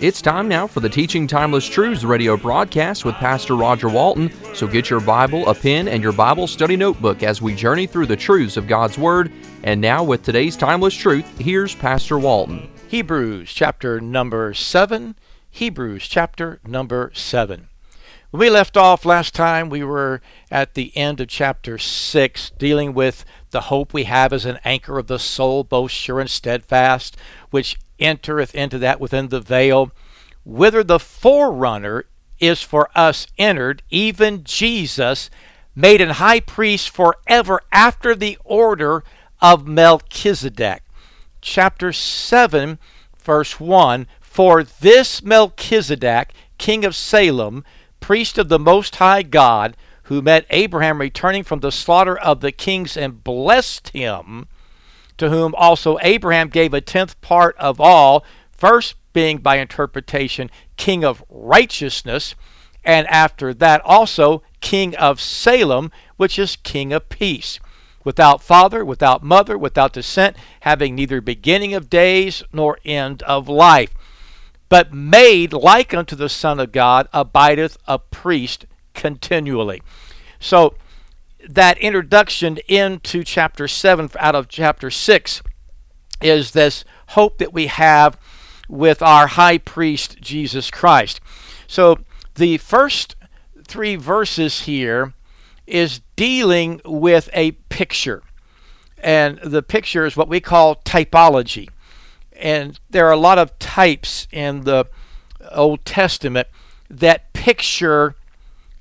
It's time now for the Teaching Timeless Truths radio broadcast with Pastor Roger Walton. So get your Bible, a pen, and your Bible study notebook as we journey through the truths of God's Word. And now, with today's Timeless Truth, here's Pastor Walton. Hebrews chapter number 7. Hebrews chapter number 7. When we left off last time, we were at the end of chapter 6, dealing with the hope we have as an anchor of the soul, both sure and steadfast, which entereth into that within the veil, whither the forerunner is for us entered, even Jesus, made an high priest forever after the order of Melchizedek. Chapter 7, verse 1 For this Melchizedek, king of Salem, priest of the Most High God, who met Abraham returning from the slaughter of the kings and blessed him, to whom also Abraham gave a tenth part of all, first being by interpretation king of righteousness, and after that also king of Salem, which is king of peace without father, without mother, without descent, having neither beginning of days nor end of life, but made like unto the Son of God, abideth a priest continually. So, that introduction into chapter 7 out of chapter 6 is this hope that we have with our high priest, Jesus Christ. So, the first three verses here is dealing with a picture. And the picture is what we call typology. And there are a lot of types in the Old Testament that picture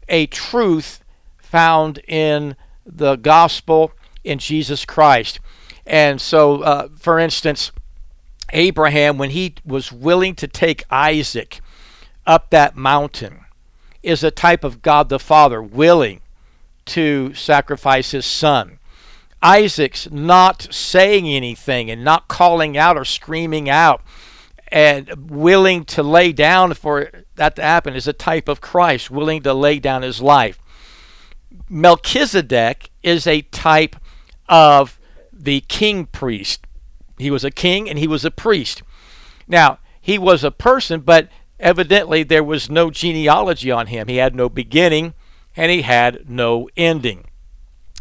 a truth found in the gospel in Jesus Christ. And so, uh, for instance, Abraham, when he was willing to take Isaac up that mountain, is a type of God the Father, willing to sacrifice his son. Isaac's not saying anything and not calling out or screaming out and willing to lay down for that to happen is a type of Christ, willing to lay down his life. Melchizedek is a type of the king priest. He was a king and he was a priest. Now, he was a person, but evidently there was no genealogy on him. He had no beginning and he had no ending.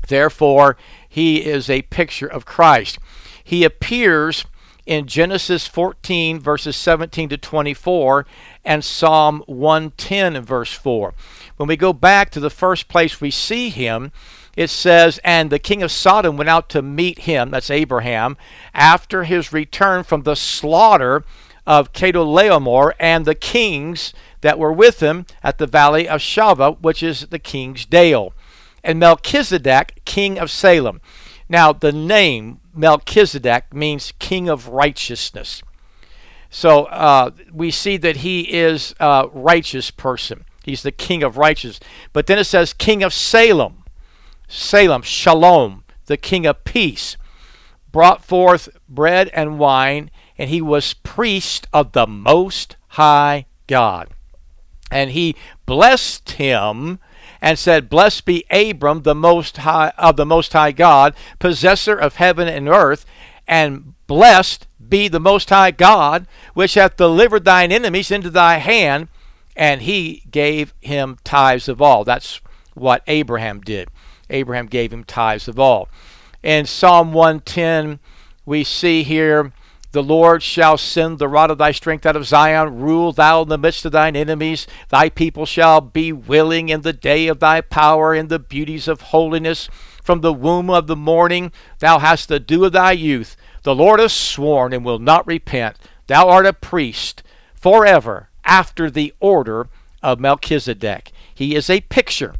Therefore, he is a picture of Christ. He appears in Genesis 14, verses 17 to 24, and Psalm 110, verse 4. When we go back to the first place we see him, it says, And the king of Sodom went out to meet him, that's Abraham, after his return from the slaughter of Chedorlaomer and the kings that were with him at the valley of Shaveh, which is the king's dale, and Melchizedek, king of Salem. Now, the name Melchizedek means king of righteousness. So uh, we see that he is a righteous person. He's the king of righteousness. But then it says king of Salem. Salem, Shalom, the king of peace, brought forth bread and wine, and he was priest of the Most High God. And he blessed him and said, Blessed be Abram, the most high of the most high God, possessor of heaven and earth, and blessed be the most high God, which hath delivered thine enemies into thy hand, and he gave him tithes of all. That's what Abraham did. Abraham gave him tithes of all. In Psalm 110, we see here the Lord shall send the rod of thy strength out of Zion. Rule thou in the midst of thine enemies. Thy people shall be willing in the day of thy power, in the beauties of holiness. From the womb of the morning thou hast the dew of thy youth. The Lord has sworn and will not repent. Thou art a priest forever after the order of Melchizedek. He is a picture.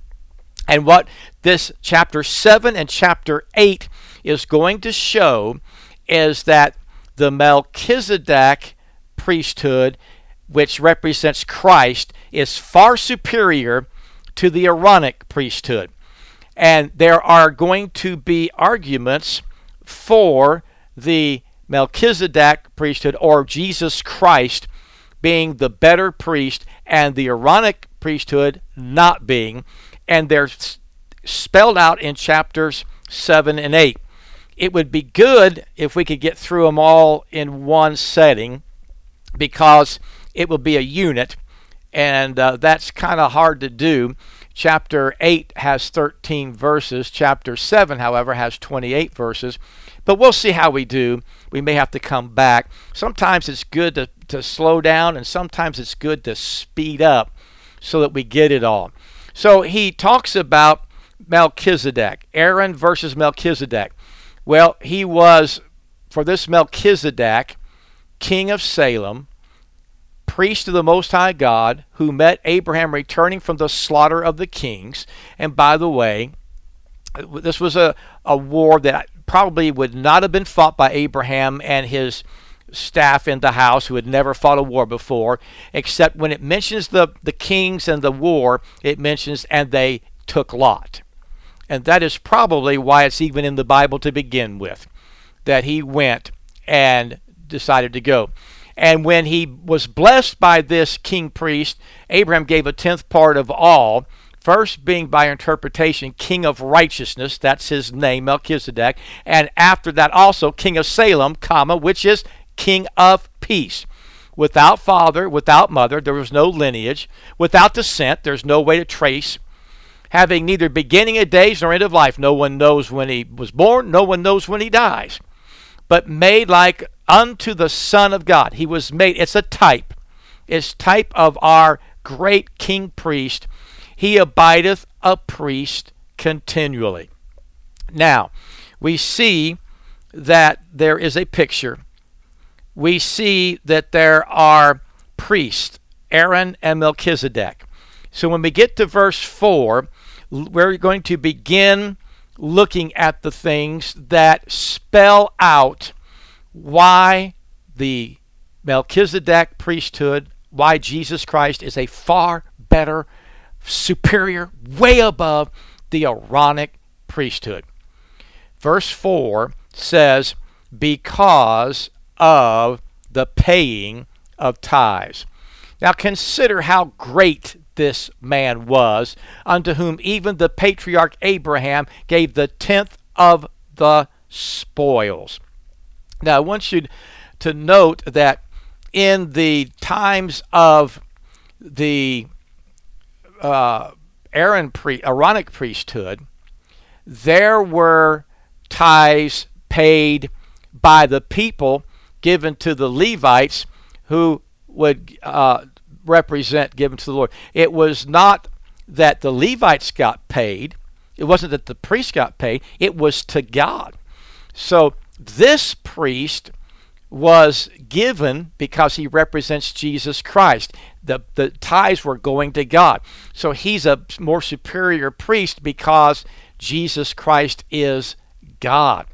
And what this chapter 7 and chapter 8 is going to show is that the Melchizedek priesthood, which represents Christ, is far superior to the Aaronic priesthood. And there are going to be arguments for the Melchizedek priesthood or Jesus Christ being the better priest and the Aaronic priesthood not being. And they're spelled out in chapters 7 and 8. It would be good if we could get through them all in one setting because it will be a unit, and uh, that's kind of hard to do. Chapter 8 has 13 verses. Chapter 7, however, has 28 verses. But we'll see how we do. We may have to come back. Sometimes it's good to, to slow down, and sometimes it's good to speed up so that we get it all. So he talks about Melchizedek, Aaron versus Melchizedek. Well, he was, for this Melchizedek, king of Salem, priest of the Most High God, who met Abraham returning from the slaughter of the kings. And by the way, this was a, a war that probably would not have been fought by Abraham and his staff in the house who had never fought a war before, except when it mentions the, the kings and the war, it mentions, and they took Lot. And that is probably why it's even in the Bible to begin with, that he went and decided to go. And when he was blessed by this king priest, Abraham gave a tenth part of all, first being by interpretation king of righteousness, that's his name, Melchizedek, and after that also king of Salem, comma, which is king of peace. Without father, without mother, there was no lineage. Without descent, there's no way to trace having neither beginning of days nor end of life. No one knows when he was born, no one knows when he dies. But made like unto the Son of God. He was made, it's a type. It's type of our great king priest. He abideth a priest continually. Now, we see that there is a picture. We see that there are priests, Aaron and Melchizedek. So when we get to verse 4, we're going to begin looking at the things that spell out why the Melchizedek priesthood, why Jesus Christ is a far better, superior, way above the Aaronic priesthood. Verse 4 says, because of the paying of tithes. Now consider how great this man was, unto whom even the patriarch Abraham gave the tenth of the spoils. Now, I want you to note that in the times of the uh, Aaron Aaronic priesthood, there were tithes paid by the people given to the Levites who would uh, represent given to the Lord. It was not that the Levites got paid, it wasn't that the priests got paid, it was to God. So this priest was given because he represents Jesus Christ. The, the tithes were going to God. So he's a more superior priest because Jesus Christ is God.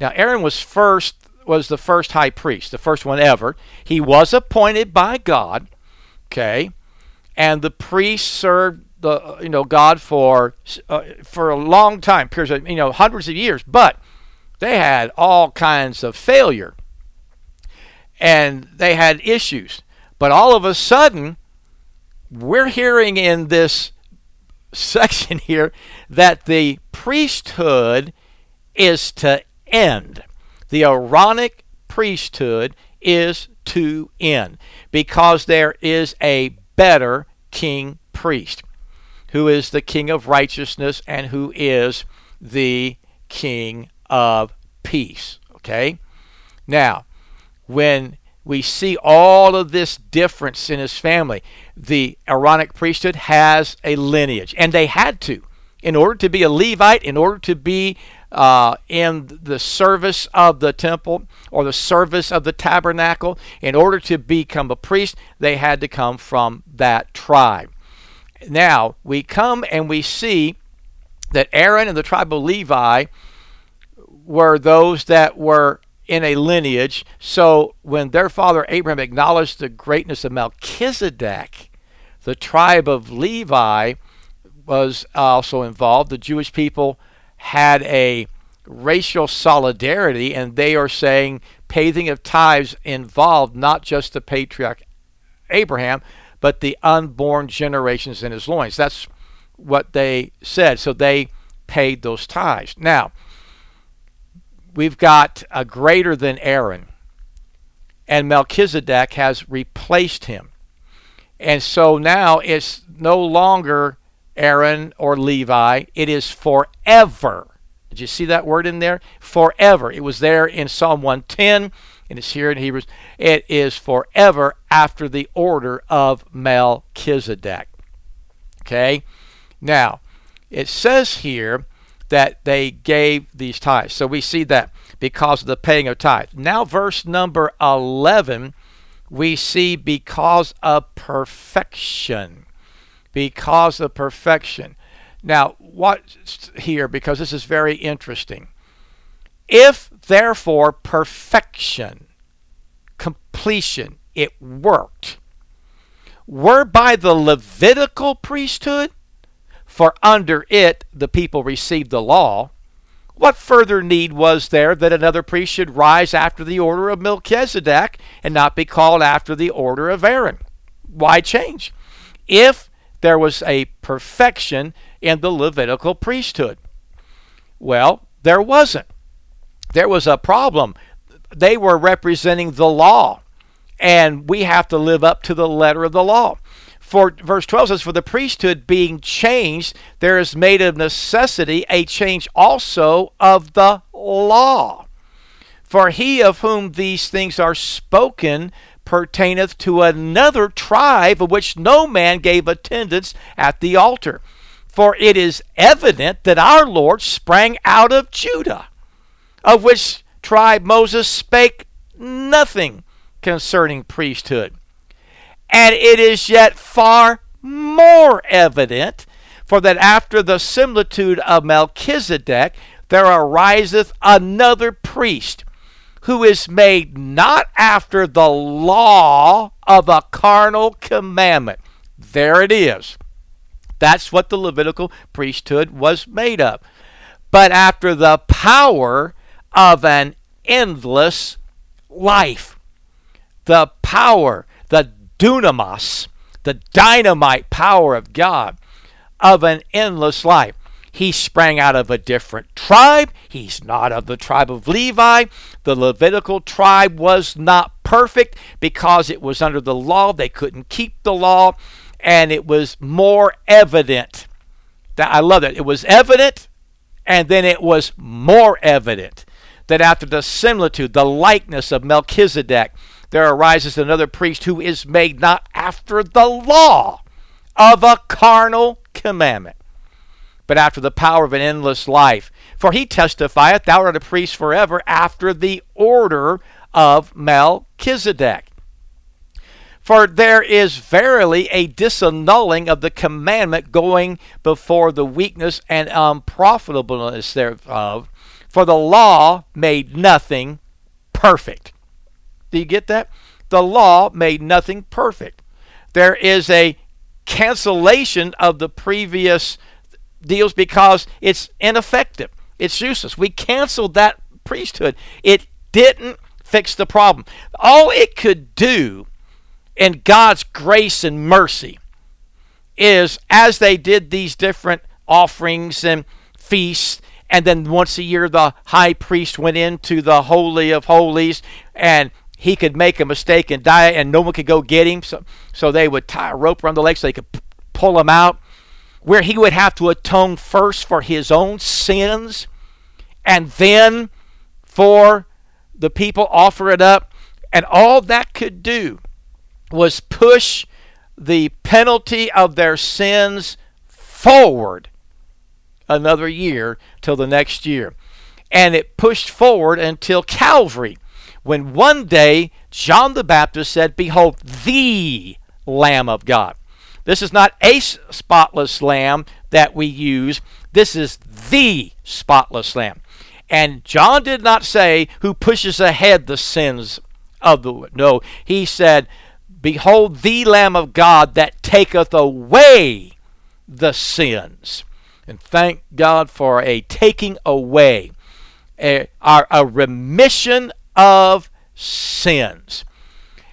Now Aaron was first was the first high priest, the first one ever. He was appointed by God Okay, and the priests served the you know God for uh, for a long time, periods of, you know hundreds of years, but they had all kinds of failure and they had issues. But all of a sudden, we're hearing in this section here that the priesthood is to end. The Aaronic priesthood is to end because there is a better king priest who is the king of righteousness and who is the king of peace. Okay? Now, when we see all of this difference in his family, the Aaronic priesthood has a lineage, and they had to. In order to be a Levite, in order to be uh, in the service of the temple or the service of the tabernacle. In order to become a priest, they had to come from that tribe. Now, we come and we see that Aaron and the tribe of Levi were those that were in a lineage. So when their father Abraham acknowledged the greatness of Melchizedek, the tribe of Levi was also involved. The Jewish people had a racial solidarity, and they are saying paying of tithes involved not just the patriarch Abraham, but the unborn generations in his loins. That's what they said. So they paid those tithes. Now, we've got a greater than Aaron, and Melchizedek has replaced him. And so now it's no longer Aaron or Levi, it is forever. Did you see that word in there? Forever. It was there in Psalm 110, and it's here in Hebrews. It is forever after the order of Melchizedek. Okay? Now, it says here that they gave these tithes. So we see that because of the paying of tithes. Now, verse number 11, we see because of perfection. Because of perfection. Now, what here, because this is very interesting. If, therefore, perfection, completion, it worked, were by the Levitical priesthood, for under it the people received the law, what further need was there that another priest should rise after the order of Melchizedek and not be called after the order of Aaron? Why change? If there was a perfection in the Levitical priesthood. Well, there wasn't. There was a problem. They were representing the law, and we have to live up to the letter of the law. For verse 12 says, For the priesthood being changed, there is made of necessity a change also of the law. For he of whom these things are spoken pertaineth to another tribe of which no man gave attendance at the altar. For it is evident that our Lord sprang out of Judah, of which tribe Moses spake nothing concerning priesthood. And it is yet far more evident, for that after the similitude of Melchizedek there ariseth another priest, who is made not after the law of a carnal commandment. There it is. That's what the Levitical priesthood was made of. But after the power of an endless life. The power, the dunamis, the dynamite power of God of an endless life. He sprang out of a different tribe. He's not of the tribe of Levi. The Levitical tribe was not perfect because it was under the law. They couldn't keep the law, and it was more evident. That I love that. It was evident, and then it was more evident that after the similitude, the likeness of Melchizedek, there arises another priest who is made not after the law of a carnal commandment, but after the power of an endless life. For he testifieth, Thou art a priest forever after the order of Melchizedek. For there is verily a disannulling of the commandment going before the weakness and unprofitableness thereof. For the law made nothing perfect. Do you get that? The law made nothing perfect. There is a cancellation of the previous deals because it's ineffective. It's useless. We canceled that priesthood. It didn't fix the problem. All it could do in God's grace and mercy is as they did these different offerings and feasts, and then once a year the high priest went into the Holy of Holies and he could make a mistake and die, and no one could go get him. So, so they would tie a rope around the leg so they could pull him out. Where he would have to atone first for his own sins, and then for the people offer it up. And all that could do was push the penalty of their sins forward another year till the next year. And it pushed forward until Calvary, when one day John the Baptist said, Behold, the Lamb of God. This is not a spotless lamb that we use. This is the spotless lamb. And John did not say who pushes ahead the sins of the no. He said, Behold the Lamb of God that taketh away the sins. And thank God for a taking away, a, a remission of sins.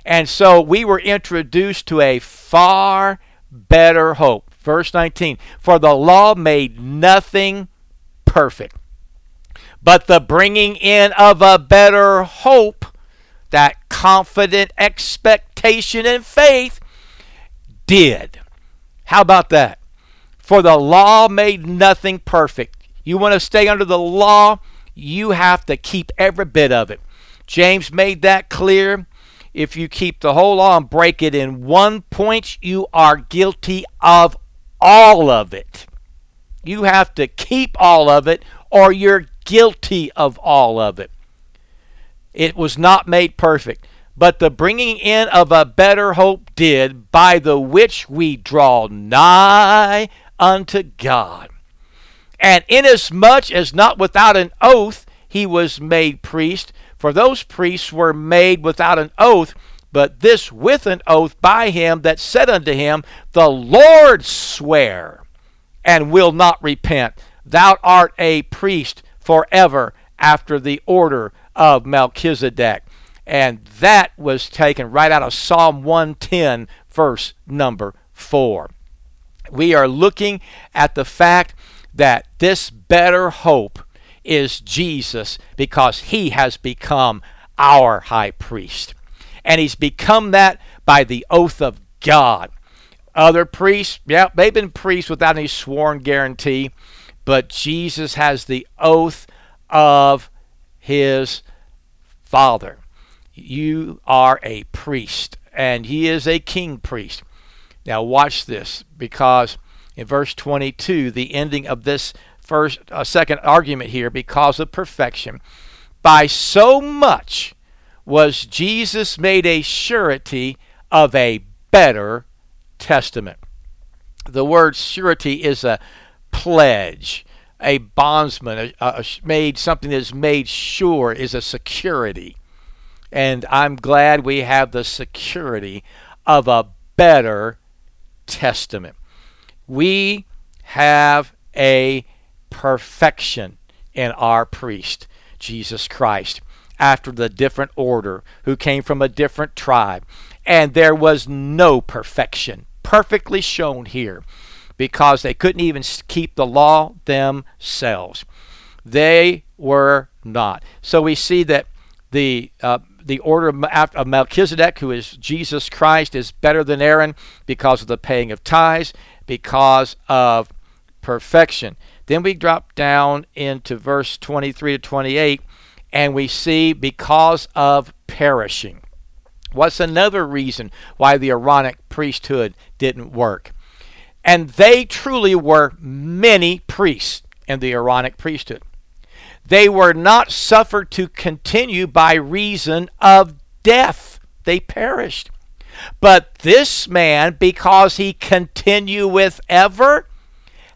And so we were introduced to a far better hope. Verse 19 For the law made nothing perfect, but the bringing in of a better hope, that confident expectation and faith, did. How about that? For the law made nothing perfect. You want to stay under the law, you have to keep every bit of it. James made that clear if you keep the whole law and break it in one point, you are guilty of all of it. You have to keep all of it, or you're guilty of all of it. It was not made perfect, but the bringing in of a better hope did, by the which we draw nigh unto God. And inasmuch as not without an oath he was made priest, for those priests were made without an oath, but this with an oath by him that said unto him, The Lord swear, and will not repent. Thou art a priest forever after the order of Melchizedek. And that was taken right out of Psalm 110, verse number 4. We are looking at the fact that this better hope is Jesus because he has become our high priest. And he's become that by the oath of God. Other priests, yeah, they've been priests without any sworn guarantee, but Jesus has the oath of his Father. You are a priest, and he is a king priest. Now, watch this because in verse 22, the ending of this first uh, second argument here because of perfection by so much was Jesus made a surety of a better testament. The word surety is a pledge, a bondsman, a, a, made something that is made sure is a security. And I'm glad we have the security of a better testament. We have a perfection in our priest, Jesus Christ, after the different order, who came from a different tribe. And there was no perfection perfectly shown here because they couldn't even keep the law themselves. They were not. So we see that the uh, the order of Melchizedek, who is Jesus Christ, is better than Aaron because of the paying of tithes, because of perfection. Then we drop down into verse 23 to 28, and we see because of perishing. What's another reason why the Aaronic priesthood didn't work? And they truly were many priests in the Aaronic priesthood. They were not suffered to continue by reason of death, they perished. But this man, because he continueth ever,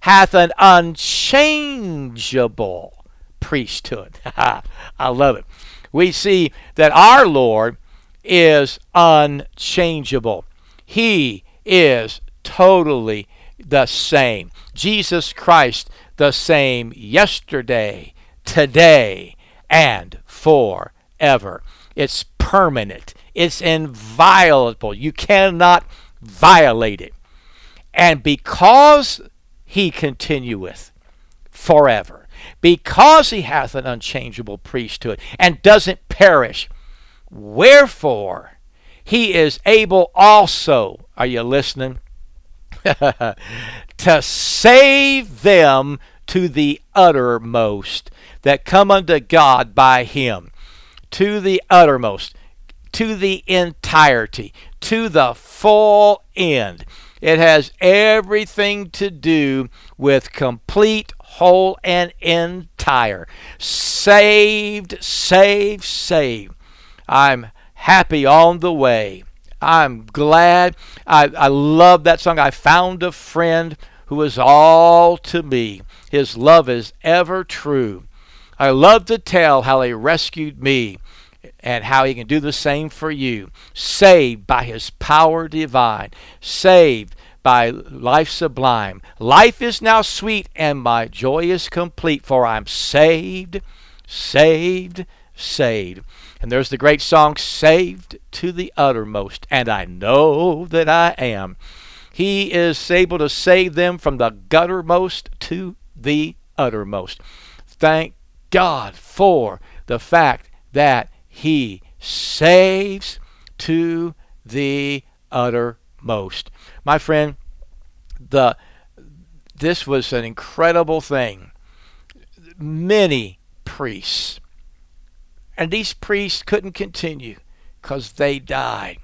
hath an unchangeable priesthood. I love it. We see that our Lord is unchangeable. He is totally the same. Jesus Christ, the same yesterday, today, and forever. It's permanent, it's inviolable. You cannot violate it. And because he continueth forever, because he hath an unchangeable priesthood and doesn't perish. Wherefore, he is able also, are you listening? to save them to the uttermost that come unto God by him. To the uttermost, to the entirety, to the full end. It has everything to do with complete whole and entire. Saved, saved, saved. I'm happy on the way. I'm glad. I, I love that song. I found a friend who is all to me. His love is ever true. I love to tell how he rescued me and how he can do the same for you. Saved by his power divine. Saved by life sublime. Life is now sweet and my joy is complete, for I'm saved, saved, saved. And there's the great song, Saved to the Uttermost, and I know that I am. He is able to save them from the guttermost to the uttermost. Thank God for the fact that He saves to the uttermost. My friend, the this was an incredible thing. Many priests and these priests couldn't continue because they died.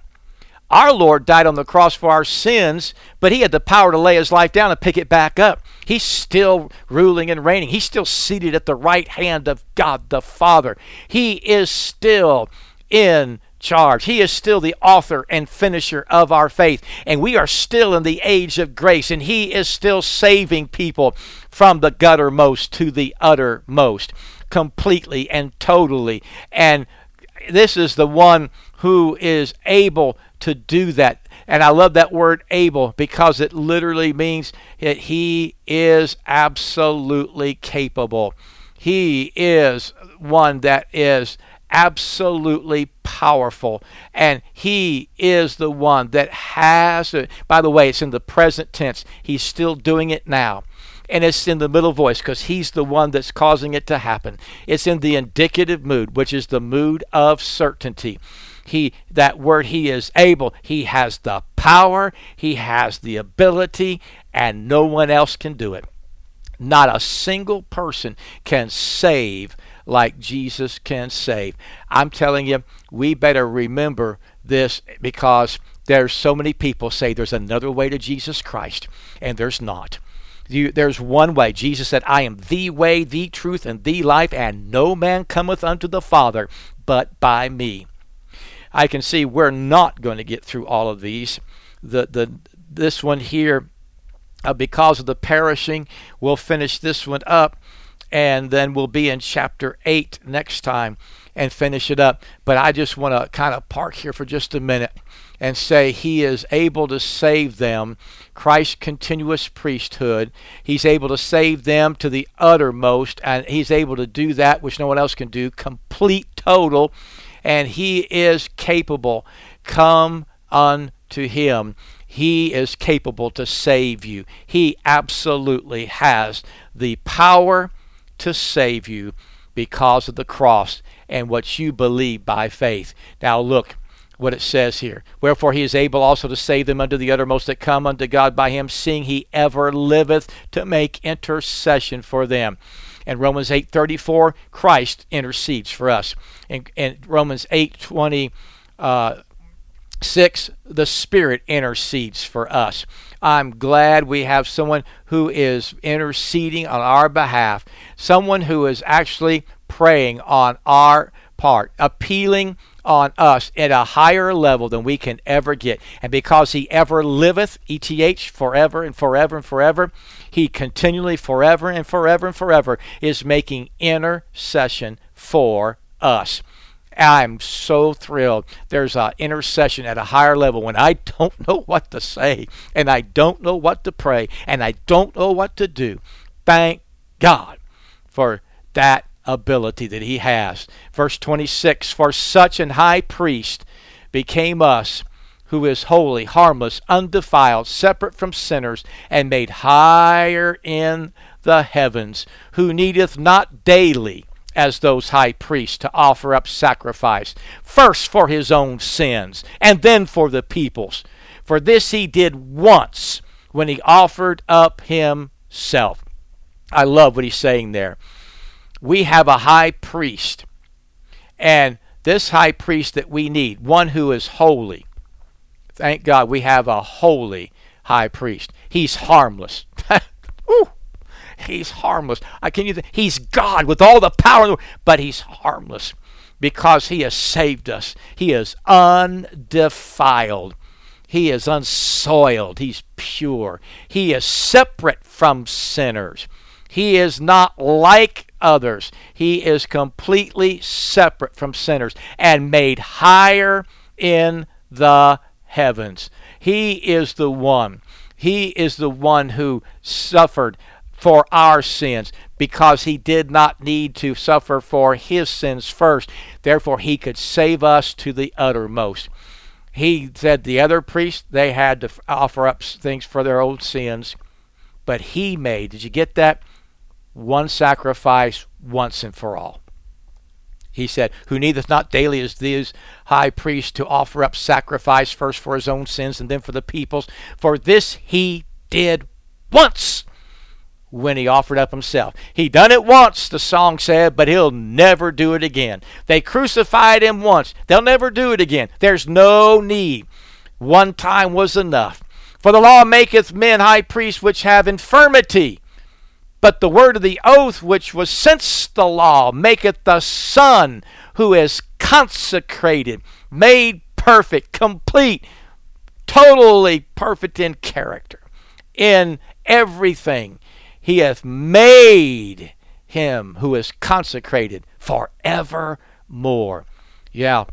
Our Lord died on the cross for our sins, but he had the power to lay his life down and pick it back up. He's still ruling and reigning. He's still seated at the right hand of God the Father. He is still in charge. He is still the author and finisher of our faith. And we are still in the age of grace, and He is still saving people from the guttermost to the uttermost completely and totally. And this is the one who is able to do that. And I love that word able because it literally means that he is absolutely capable. He is one that is absolutely powerful. And he is the one that has, by the way, it's in the present tense. He's still doing it now and it's in the middle voice because he's the one that's causing it to happen. It's in the indicative mood, which is the mood of certainty. He that word he is able, he has the power, he has the ability, and no one else can do it. Not a single person can save like Jesus can save. I'm telling you, we better remember this because there's so many people say there's another way to Jesus Christ, and there's not. You, there's one way. Jesus said, I am the way, the truth, and the life, and no man cometh unto the Father but by me. I can see we're not going to get through all of these. The, the, this one here, uh, because of the perishing, we'll finish this one up, and then we'll be in chapter 8 next time and finish it up. But I just want to kind of park here for just a minute and say he is able to save them. Christ's continuous priesthood. He's able to save them to the uttermost, and he's able to do that which no one else can do, complete, total, and he is capable. Come unto him. He is capable to save you. He absolutely has the power to save you because of the cross and what you believe by faith. Now, look what it says here. Wherefore he is able also to save them unto the uttermost that come unto God by him, seeing he ever liveth to make intercession for them. In Romans 8:34, Christ intercedes for us. And, in Romans 8:20, uh, 6, the Spirit intercedes for us. I'm glad we have someone who is interceding on our behalf, someone who is actually praying on our part, appealing on us at a higher level than we can ever get. And because he ever liveth, ETH, forever and forever and forever, he continually, forever and forever and forever, is making intercession for us. I'm so thrilled. There's an intercession at a higher level when I don't know what to say and I don't know what to pray and I don't know what to do. Thank God for that ability that he has. Verse 26 For such an high priest became us, who is holy, harmless, undefiled, separate from sinners, and made higher in the heavens, who needeth not daily as those high priests to offer up sacrifice, first for his own sins, and then for the people's. For this he did once when he offered up himself. I love what he's saying there we have a high priest. And this high priest that we need, one who is holy. Thank God we have a holy high priest. He's harmless. he's harmless. I can you th- he's God with all the power, but he's harmless because he has saved us. He is undefiled. He is unsoiled. He's pure. He is separate from sinners. He is not like others. He is completely separate from sinners and made higher in the heavens. He is the one. He is the one who suffered for our sins because he did not need to suffer for his sins first. Therefore, he could save us to the uttermost. He said the other priests, they had to offer up things for their old sins, but he made, did you get that? One sacrifice once and for all. He said, Who needeth not daily as these high priests to offer up sacrifice first for his own sins and then for the people's. For this he did once when he offered up himself. He done it once, the song said, but he'll never do it again. They crucified him once. They'll never do it again. There's no need. One time was enough. For the law maketh men high priests which have infirmity. But the word of the oath which was since the law maketh the Son who is consecrated, made perfect, complete, totally perfect in character, in everything he hath made him who is consecrated forevermore. Yeah,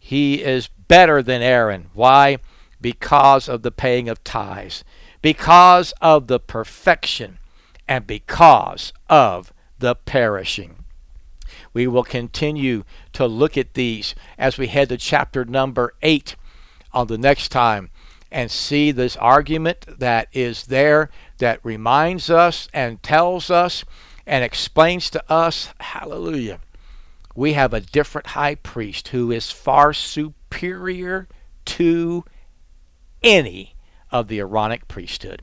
he is better than Aaron. Why? Because of the paying of tithes, because of the perfection, and because of the perishing. We will continue to look at these as we head to chapter number 8 on the next time and see this argument that is there that reminds us and tells us and explains to us, hallelujah, we have a different high priest who is far superior to any of the Aaronic priesthood.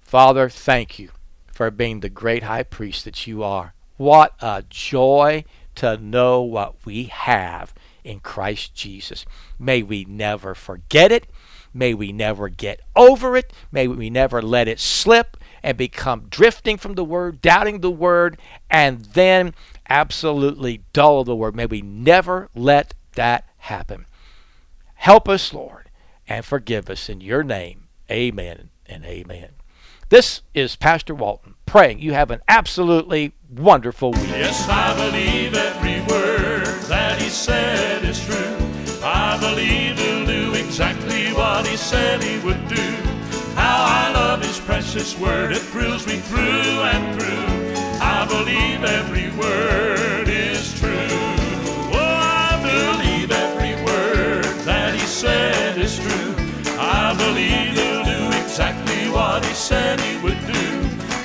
Father, thank you for being the great high priest that you are. What a joy to know what we have in Christ Jesus. May we never forget it. May we never get over it. May we never let it slip and become drifting from the word, doubting the word, and then absolutely dull of the word. May we never let that happen. Help us, Lord, and forgive us in your name. Amen and amen. This is Pastor Walton praying you have an absolutely wonderful week. Yes, I believe every word that he said is true. I believe he'll do exactly what he said he would do. How I love his precious word, it thrills me through and through. I believe every word is true. Oh, I believe every word that he said is true. I believe he'll do exactly what he said he would do.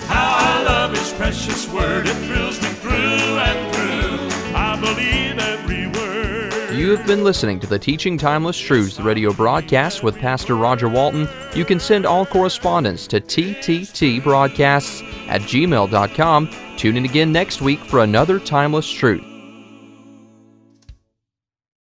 How I love his precious word, it thrills me through and through. I believe every word. You have been listening to the Teaching Timeless Truths radio broadcast with Pastor Roger Walton. You can send all correspondence to tttbroadcasts at gmail.com. Tune in again next week for another Timeless Truth.